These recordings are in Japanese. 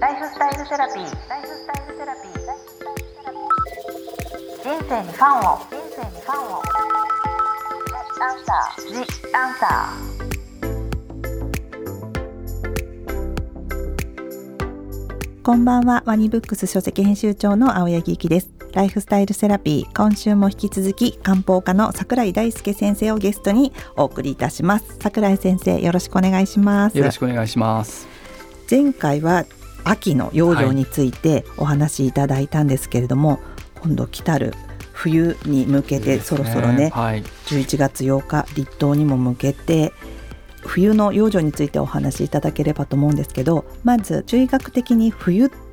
ライフスタイルセラピー。ライフスタイルセラピー。人生にファンを。人生にファンを。アンサー。ジアンサこんばんは、ワニブックス書籍編集長の青柳ゆきです。ライフスタイルセラピー、今週も引き続き漢方科の桜井大輔先生をゲストにお送りいたします。桜井先生、よろしくお願いします。よろしくお願いします。前回は秋の養生についてお話しいただいたんですけれども、今度来たる冬に向けてそろそろね、はい、11月8日立冬にも向けて冬の養生についてお話しいただければと思うんですけどまず中医学的に冬って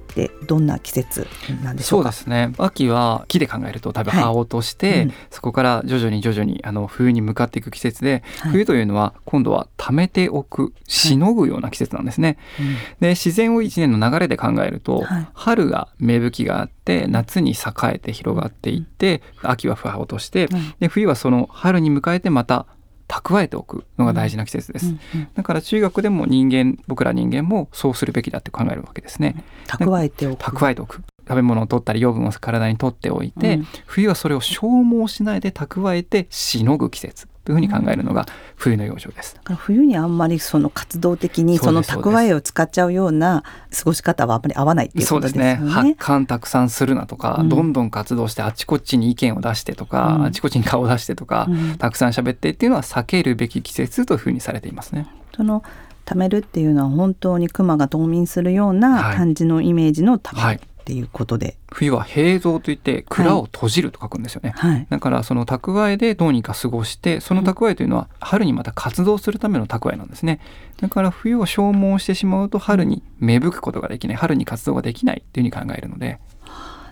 どんな季節なんでしょそううかですね。秋は木で考えると多分葉を落として、うん。そこから徐々に徐々にあの冬に向かっていく季節で、はい。冬というのは今度は溜めておく、しのぐような季節なんですね。うん。で自然を一年の流れで考えると、はい。春が芽吹きがあって夏に栄えて広がっていって、秋は葉を落として、うんで冬はその春に迎えてまた蓄えておくのが大事な季節です。うんうんだから中学でも人間僕ら人間もそうするべきだって考えるわけですね。蓄えておく。蓄えておく。食べ物を取ったり養分を体に取っておいて、うん。冬はそれを消耗しないで蓄えてしのぐ季節というふうに考えるのが冬の養生です。だから冬にあんまりその活動的にその蓄えを使っちゃうような過ごし方はあんまり合わないっていうそうことですね。ですよね。発汗たくさんするなとか、うんどんどん活動してあちこちに意見を出してとか、うんあちこちに顔を出してとか、うんたくさん喋ってっていうのは避けるべき季節というふうにされていますね。その貯めるっていうのは本当に熊が冬眠するようなはい感じのイメージの貯めはいるっていうことで、冬は閉蔵といって蔵を閉じると書くんですよね。はい、だからその蓄えでどうにか過ごしてその蓄えというのは春にまた活動するための蓄えなんですね。だから冬を消耗してしまうと春に芽吹くことができない。春に活動ができないっていうふうに考えるので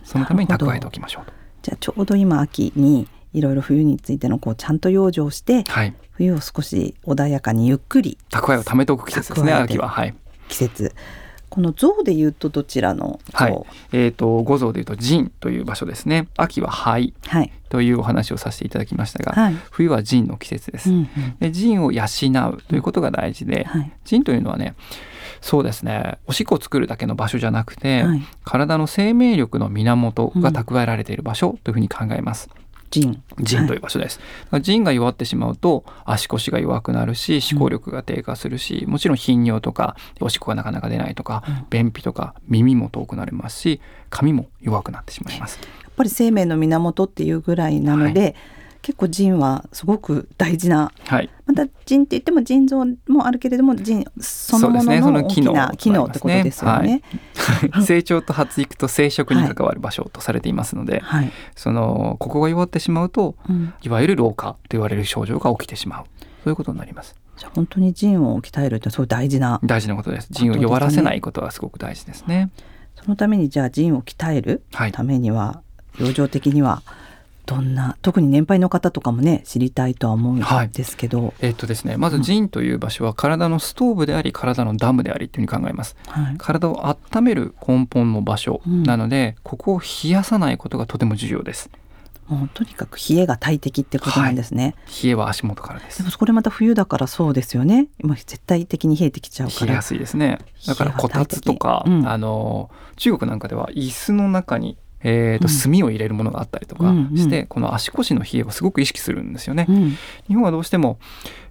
そのために蓄えておきましょうと。じゃあちょうど今秋にいろいろ冬についてのこうちゃんと養生してはい。冬を少し穏やかにゆっくり蓄えを貯めておく季節ですね秋は。はい。季節この象で言うとどちらの？象はい。えー、と五臓でいうと腎という場所ですね。秋は肺はい。というお話をさせていただきましたが、はい。冬は腎の季節です、うんうん。で腎を養うということが大事で、はい。腎というのはねそうですね。おしっこを作るだけの場所じゃなくて、はい。体の生命力の源が蓄えられている場所というふうに考えます。腎腎という場所です。だから腎が弱ってしまうと足腰が弱くなるし思考力が低下するし、もちろん頻尿とかおしっこがなかなか出ないとか、うん。便秘とか耳も遠くなりますし髪も弱くなってしまいます。やっぱり生命の源っていうぐらいなので、結構腎はすごく大事なはい、また腎って言っても腎臓もあるけれども腎そのものの大きの機能な機能ってことですよね。成長と発育と生殖に関わる場所とされていますので、はい、そのここが弱ってしまうとうん、いわゆる老化と言われる症状が起きてしまう。そういうことになります。じゃあ本当に腎を鍛えるってすごい大事な大事なことです。腎を弱らせないことはすごく大事ですね。そのためにじゃあ腎を鍛えるはい。ためには 養生的にはどんな特に年配の方とかもね知りたいとは思うんですけど、えっとですねまず腎という場所は体のストーブであり体のダムでありというふうに考えます。はい。体を温める根本の場所うん。なので、ここを冷やさないことがとても重要です。もうとにかく冷えが大敵ってことなんですね、冷えは足元からです。でもこれまた冬だからそうですよね。今絶対的に冷えてきちゃうから。冷えやすいですね。だからこたつとか、うん。あの中国なんかでは椅子の中にえーとうん。炭を入れるものがあったりとかうんうん。して、この足腰の冷えをすごく意識するんですよね。うん。日本はどうしても、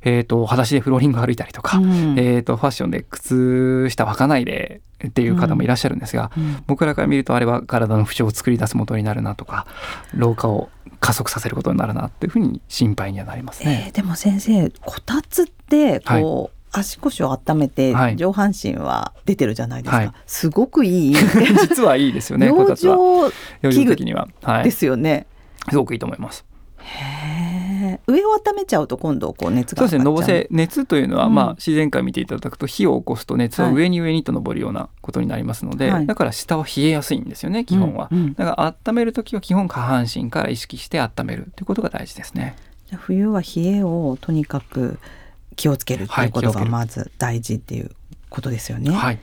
えー、と裸足でフローリングを歩いたりとか、うん。えー、とファッションで靴下履かないでっていう方もいらっしゃるんですが、うん。僕らから見るとあれは体の不調を作り出す元になるなとか老化を加速させることになるなっていうふうに心配にはなりますえね。ーでも先生こたつってこう、足腰を温めてはい上半身は出てるじゃないですか、はいすごくいい 実はいいですよね。こ養生養生的には、はい、ですよね、すごくいいと思います。へえ上を温めちゃうと今度こう熱がそうですね。のぼせ熱というのは、うんまあ自然界見ていただくと火を起こすと熱ははい上に上にと上るようなことになりますので、はいだから下は冷えやすいんですよね。基本は。うんうんだから温める時は基本下半身から意識して温めるということが大事ですね。冬は冷えをとにかく気をつけるっていうことがまず大事っていうことですよね。はい。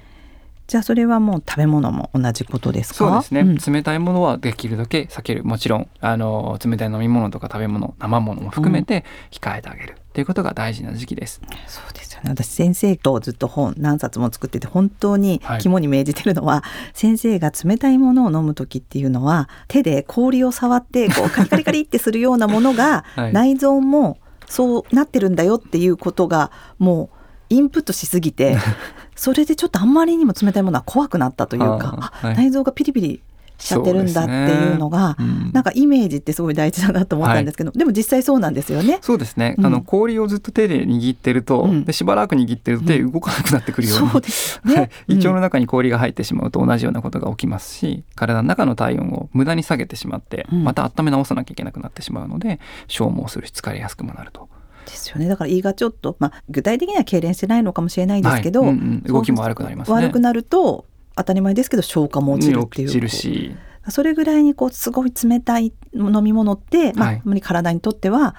じゃあそれはもう食べ物も同じことですか？そうですね、ん。冷たいものはできるだけ避ける。もちろんあの冷たい飲み物とか食べ物生物も含めて控えてあげるっていうことが大事な時期です、そうですよね。私先生とずっと本何冊も作ってて本当にはい。肝に銘じてるのは、先生が冷たいものを飲む時っていうのは手で氷を触ってこうカリカリカリってするようなものが、はい。内臓もそうなってるんだよっていうことがもうインプットしすぎて それでちょっとあんまりにも冷たいものは怖くなったというかはい。内臓がピリピリしちゃってるんだっていうのがうん。なんかイメージってすごい大事だなと思ったんですけど、でも実際そうなんですよね。そうですね、うん。あの氷をずっと手で握ってると、うん。でしばらく握ってると手動かなくなってくるように、そうですよね。胃腸うん。の中に氷が入ってしまうと同じようなことが起きますし体の中の体温を無駄に下げてしまってうん。また温め直さなきゃいけなくなってしまうので消耗するし疲れやすくもなると。ですよね。だから胃がちょっと、まあ、具体的には痙攣してないのかもしれないですけど、はい。うんうん。動きも悪くなりますね。悪くなると当たり前ですけど消化も落ちるっていう。落ちるし。それぐらいにこうすごい冷たい飲み物って、まあはい。体にとっては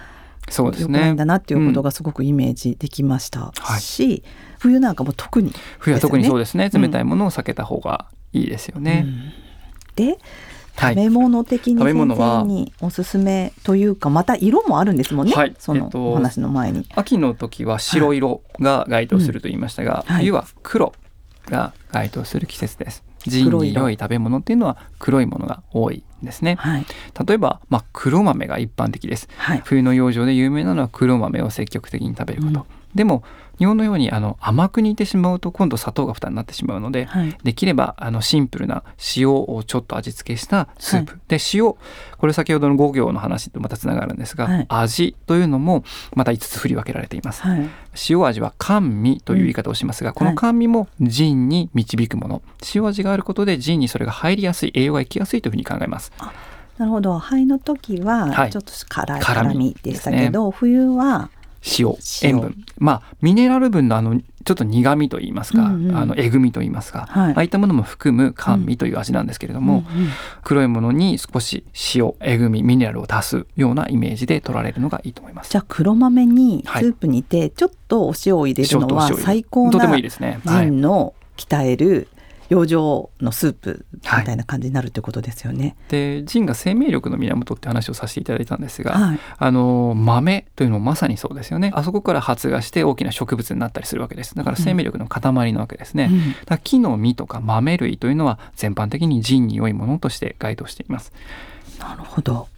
そうですね。良くないんだなっていうことがすごくイメージできましたはいし、冬なんかも特に冬は特にそうですね。うん冷たいものを避けた方がいいですよね。うん。ではい。食べ物的に先生におすすめというかまた色もあるんですもんね、はい。そのえっとお話の前に。秋の時は白色が該当すると言いましたが、うんはい。冬は黒が該当する季節です。腎に良い食べ物っていうのは黒いものが多いんですね。はい例えば、まあ、黒豆が一般的です。はい冬の養生で有名なのは黒豆を積極的に食べること。うんでも日本のようにあの甘く煮てしまうと今度砂糖が負担になってしまうので、はい。できればあのシンプルな塩をちょっと味付けしたスープ、で塩これ先ほどの5行の話とまたつながるんですが、はい。味というのもまた5つ振り分けられています。はい。塩味は甘味という言い方をしますが、この甘味も腎に導くもの。塩味があることで腎にそれが入りやすい栄養が行きやすいというふうに考えます。なるほど。肺の時ははい。ちょっと辛い辛み辛みでしたけど、冬は塩塩。塩分。まあミネラル分のあのちょっと苦味と言いますか、うんうん。あのえぐみと言いますか、はい。ああいったものも含む甘味という味なんですけれども、うんうん。黒いものに少し塩えぐみミネラルを足すようなイメージで取られるのがいいと思います。じゃあ黒豆にスはい。ープにてちょっとお塩を入れるのは最高なとてもいいですね。はい。腎の鍛える養生のスープみたいな感じになるってことですよね。で腎が生命力の源って話をさせていただいたんですが、はい。あの豆というのもまさにそうですよねあそこから発芽して大きな植物になったりするわけですだから生命力の塊なわけですね、うんだ木の実とか豆類というのは全般的に腎に良いものとして該当していますなるほど。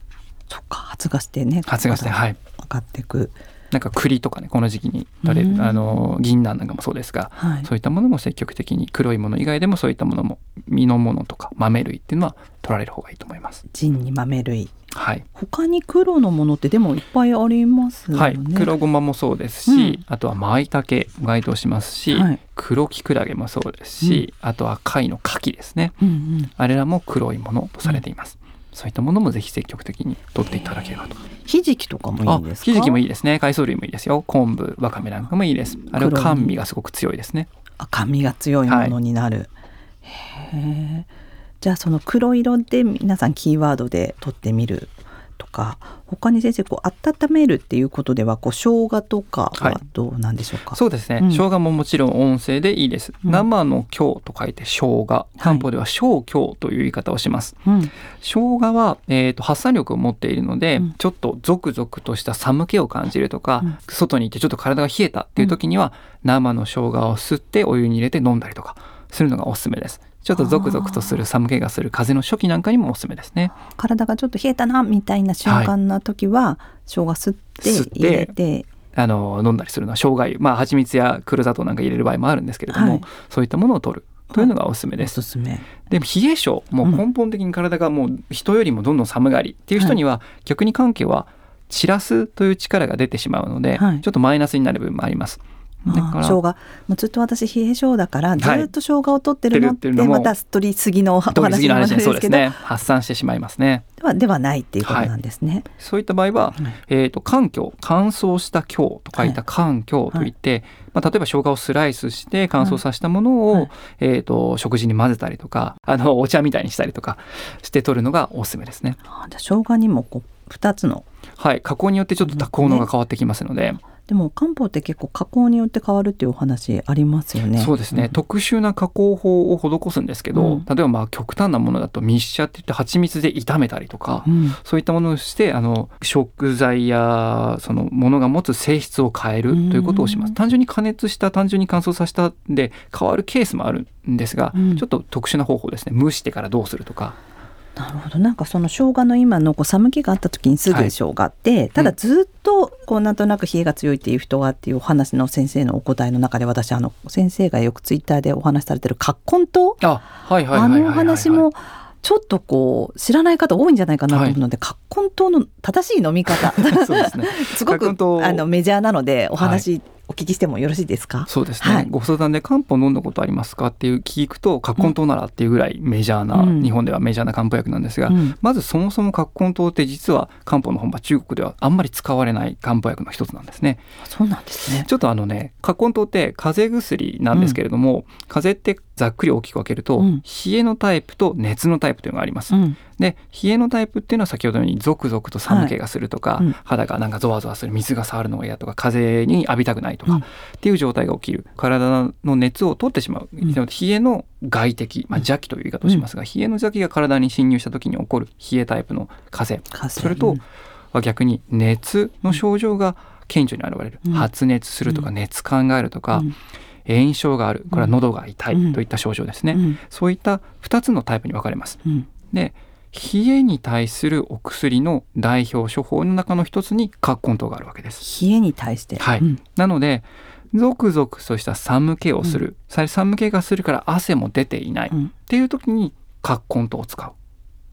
そっか発芽してね。発芽してはい上がっていく。なんか栗とかねこの時期に取れる、うん。あの銀杏なんかもそうですがはい。そういったものも積極的に黒いもの以外でもそういったものも実のものとか豆類っていうのは取られる方がいいと思います。腎に豆類。はい。他に黒のものってでもいっぱいありますよね。はい、黒ごまもそうですし、うん。あとは舞茸も該当しますし、はい。黒きくらげもそうですし、あとは貝の牡蠣ですね。うんうん。あれらも黒いものとされています、そういったものもぜひ積極的に取っていただければと。ひじきとかもいあいんですか？ひじきもいいですね。海藻類もいいですよ。昆布わかめなんかもいいです。あれは甘味がすごく強いですね。赤みが強いものになる。へえ。じゃあその黒色で皆さんキーワードで取ってみるとか他に先生こう温めるっていうことではこう生姜とかはい。はどうなんでしょうか、そうですね、うん。生姜ももちろん音声でいいです、うん。生の姜と書いて生姜。漢方では生姜という言い方をします、うん。生姜は、えー、と発散力を持っているので、うん。ちょっとゾクゾクとした寒気を感じるとか、うん。外に行ってちょっと体が冷えたっていう時には、生の生姜を吸ってお湯に入れて飲んだりとかするのがおすすめですちょっとゾクゾクとする寒気がする風邪の初期なんかにもおすすめですね。体がちょっと冷えたなみたいな瞬間な時は、生姜吸って吸って。入れてあの飲んだりするのは生姜湯まあ蜂蜜や黒砂糖なんか入れる場合もあるんですけれども、はい。そういったものを取るというのがおすすめでおす、すすめ。でも冷え性もう根本的に体がもう人よりもどんどん寒がり。っていう人には逆に関係は散らすという力が出てしまうので、はい。ちょっとマイナスになる部分もあります。だか生姜。もうずっと私冷え性だからずっと生姜を取ってるのって,、また取りすぎのお話になるんですけど。ね。発散してしまいますね。ではではないっていうことなんですね。そういった場合は、はい。えー、と環境乾燥した強と書いた環境といって、まあ、例えば生姜をスライスして乾燥させたものを、はい。えー、と食事に混ぜたりとかあのお茶みたいにしたりとかして取るのがおすすめですね。あーじゃあ生姜にもこう2つの。はい。加工によってちょっと効能が変わってきますので。ででも漢方って結構加工によって変わるっていうお話ありますよね。そうですね、ん特殊な加工法を施すんですけど、うん。例えばまあ極端なものだと密写って言って蜂蜜で炒めたりとか、うん。そういったものをしてあの食材やそのものが持つ性質を変えるということをしまうんす。単純に加熱した単純に乾燥させたで変わるケースもあるんですが、うん。ちょっと特殊な方法ですね。蒸してからどうするとかなるほど。なんかその生姜の今のこう寒気があった時にすぐはい生姜って、ただずっとこうなんとなく冷えが強いっていう人がっていうお話の先生のお答えの中で私あの先生がよくツイッターでお話しされてる葛根湯。あはいはいはいはいはいあのお話もちょっとこう知らない方多いんじゃないかなと思うので、葛根湯の正しい飲み方。そうですね。すごくあのメジャーなのでお話お聞きしてもよろしいですか、そうですね、はい。ご相談で漢方飲んだことありますかっていう聞くと葛根湯ならっていうぐらいメジャーな、うん。日本ではメジャーな漢方薬なんですが、うん。まずそもそも葛根湯って実は漢方の本場中国ではあんまり使われない漢方薬の一つなんですね。そうなんですね。ちょっとあのね葛根湯って風邪薬なんですけれども、風邪ってざっくり大きく分けると、うん。冷えのタイプと熱のタイプというのがあります、うん。で冷えのタイプっていうのは先ほどのようにゾクゾクと寒気がするとか、はいうん。肌がなんかゾワゾワする水が触るのが嫌とか風に浴びたくないとか、うん。っていう状態が起きる体の熱を取ってしまう、ん。冷えの外敵、まあ、邪気という言い方をしますが、冷えの邪気が体に侵入した時に起こる冷えタイプの風それとは逆に熱の症状が顕著に現れる、うん。発熱するとかうん。熱考えるとか、うん炎症があるこれは喉が痛うん。いといった症状ですね、うん。そういった2つのタイプに分かれます。うん。で冷えに対するお薬の代表処方の中の一つに葛根湯があるわけです。冷えに対して、はい。うん。なのでゾクゾクとした寒気をする、さ寒気がするから汗も出ていない、っうん。ていう時に葛根湯を使う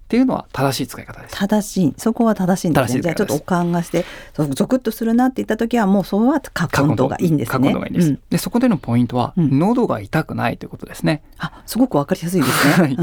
っていうのは正しい使い方です。正しい。そこは正しいんですね。じゃあちょっとおかんがしてゾクッとするなって言った時はもうそれは葛根湯がいいんですね。葛根湯がいいんです、うん。でそこでのポイントは、うん。喉が痛くないということですね。あすごくわかりやすいですね、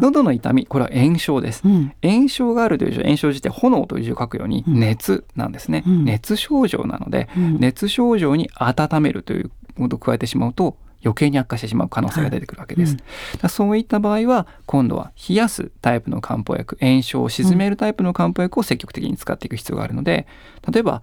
喉の痛みこれは炎症です。うん。炎症があるという字炎症自体炎という字を書くようにうん。熱なんですね、うん。熱症状なのでうん。熱症状に温めるということを加えてしまうと余計に悪化してしまう可能性が出てくるわけです、はい。そういった場合は今度は冷やすタイプの漢方薬炎症を鎮めるタイプの漢方薬を積極的に使っていく必要があるので例えば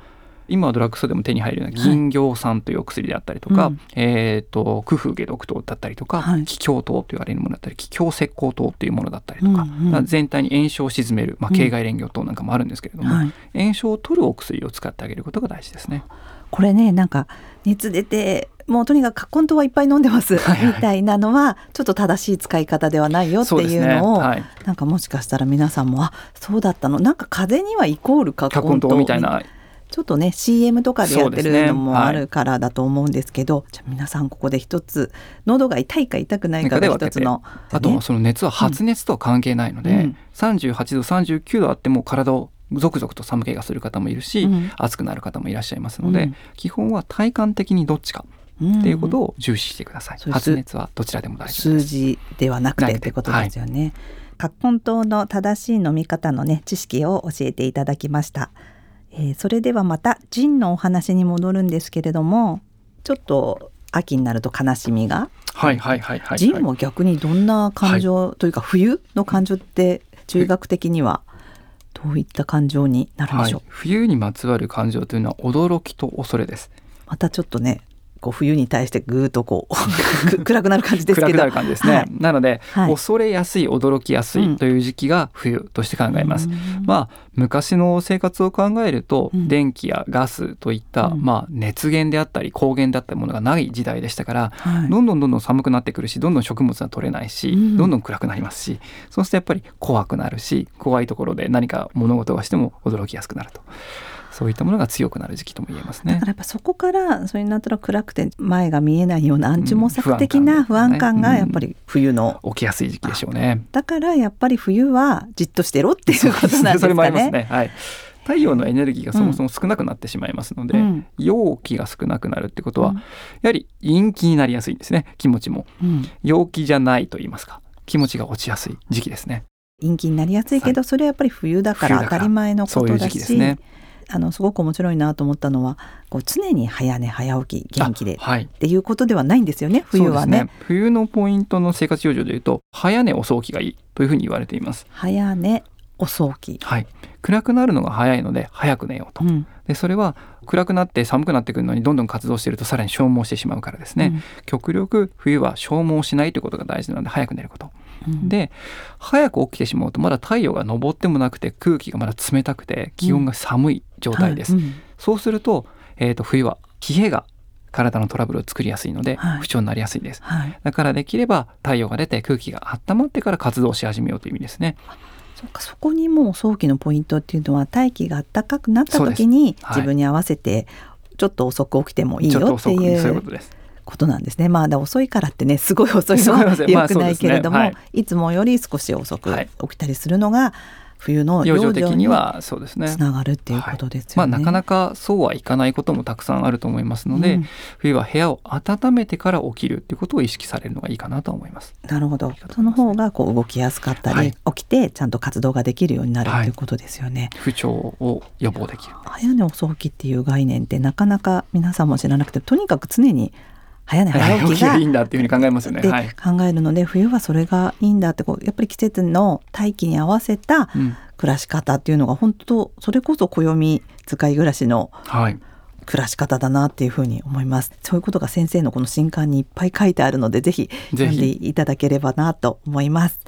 今はドラッグストアでも手に入るような銀行酸というお薬であったりとか、うんえっ、と空風解毒糖だったりとか、はい。気胸糖と言われるものだったり気胸石膏糖というものだったりとか、うんうんまあ全体に炎症を鎮める、まあ、うん形骸連業糖なんかもあるんですけれども、はい、炎症を取るお薬を使ってあげることが大事ですね。これねなんか熱出てもうとにかく葛根湯はいっぱい飲んでます、はいはい。みたいなのはちょっと正しい使い方ではないよっていうのを、はい、なんかもしかしたら皆さんもあそうだったの。なんか風邪にはイコール葛葛根糖みたいな。ちょっとね CM とかでやってるのもあるからだと思うんですけど、じゃあ皆さんここで一つ喉が痛いか痛くないかが一つの、あとその熱は発熱とは関係ないので、うん。38度39度あっても体をゾクゾクと寒気がする方もいるし、うん。熱くなる方もいらっしゃいますので、うん。基本は体感的にどっちか。うんっていうことを重視してください、そういう発熱はどちらでも大丈夫数です。字ではなくてってことですよね。葛根湯の正しい飲み方のね知識を教えていただきました。えーそれではまたジンのお話に戻るんですけれども、ちょっと秋になると悲しみが、はいはいはいはい、ジンも逆にどんな感情、というか冬の感情って中学的にはどういった感情になるんではいしょう？、冬にまつわる感情というのは驚きと恐れです。またちょっとね。こう冬に対してぐーっとこうく暗くなる感じですけど。暗くなる感じですね、はい。なので、はい。恐れやすい驚きやすいという時期が冬として考えます、まあ昔の生活を考えると、うん。電気やガスといった、うん。まあ、熱源であったり光源だったりものがない時代でしたから、どんどんどんどん寒くなってくるしどんどん食物が取れないし、うんどんどん暗くなりますしそうするとやっぱり怖くなるし怖いところで何か物事がしても驚きやすくなるとそういったものが強くなる時期とも言えますね。だから。やっぱそこからそれになったら暗くて前が見えないような暗中模索的うんな不安感感。がやっぱり冬の、起きやすい時期でしょうね。だからやっぱり冬はじっとしてろっていうことなんですそれもあかね。りますね。はい。太陽のエネルギーがそもそも少なくなってしまいますので、うん。陽気が少なくなるってことは、うん。やはり陰気になりやすいんですね。気持ちも。うん。陽気じゃないと言いますか。気持ちが落ちやすい時期ですね。陰気になりやすいけど、それはやっぱり冬だから当たり前のことだそういう時期ですし、ねあのすごく面白いなと思ったのはこう常に早寝早起き元気ではい。ていうことではないんですよね冬はね。そうです冬のポイントの生活養生でいうと早寝遅起きがいいというふうに言われています。早寝お早期。はい、暗くなるのが早いので早く寝ようと。うん。でそれは暗くなって寒くなってくるのにどんどん活動しているとさらに消耗してしまうからですね、極力冬は消耗しないということが大事なので早く寝ること。うん、で早く起きてしまうとまだ太陽が昇ってもなくて空気がまだ冷たくて気温が寒い状態です。はいうんそうすると,、えー、と冬は冷えが体のトラブルを作りやすいので、はい不調になりやすいです。はい。だからできれば太陽が出て空気が温まってから活動し始めようという意味ですね。そっかそこにもう早期のポイントっていうのは大気が暖かくなった時にはい自分に合わせてちょっと遅く起きてもいいよっていそういうことです。ことなんですね。まあだ遅いからってねすごい遅いのは良くないけれども、そうですねいつもより少し遅くはい起きたりするのが冬の養養生的にはそうですねつ。ながるっていうことですよね。まあなかなかそうはいかないこともたくさんあると思いますので、うん冬は部屋を温めてから起きるっていうことを意識されるのがいいかなと思います。なるほど。その方がこう動きやすかったり、はい起きてちゃんと活動ができるようになるはいっていうことですよね。不調を予防できる。早寝遅起きっていう概念ってなかなか皆さんも知らなくてとにかく常に早寝早起きがいいんだっていうふうに考えますよね。ではい。考えるので冬はそれがいいんだってこうやっぱり季節の大気に合わせたうん、暮らし方っていうのが本当それこそ暦使い暮らしのはい。暮らし方だなっていうふうに思いますそういうことが先生のこの新刊にいっぱい書いてあるのでぜひぜ読んでひいただければなと思います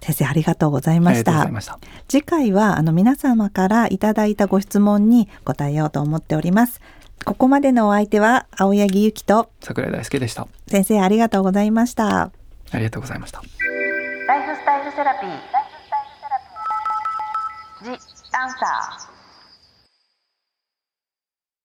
先生ありがとうございまありがとうしたございました。次回はあの皆様からいただいたご質問に答えようと思っておりますここまでのお相手は青柳ゆきと桜井大輔でした。先生ありがとうございましたありがとうございました。ライフスタイルセラピー。ジ・アンサー。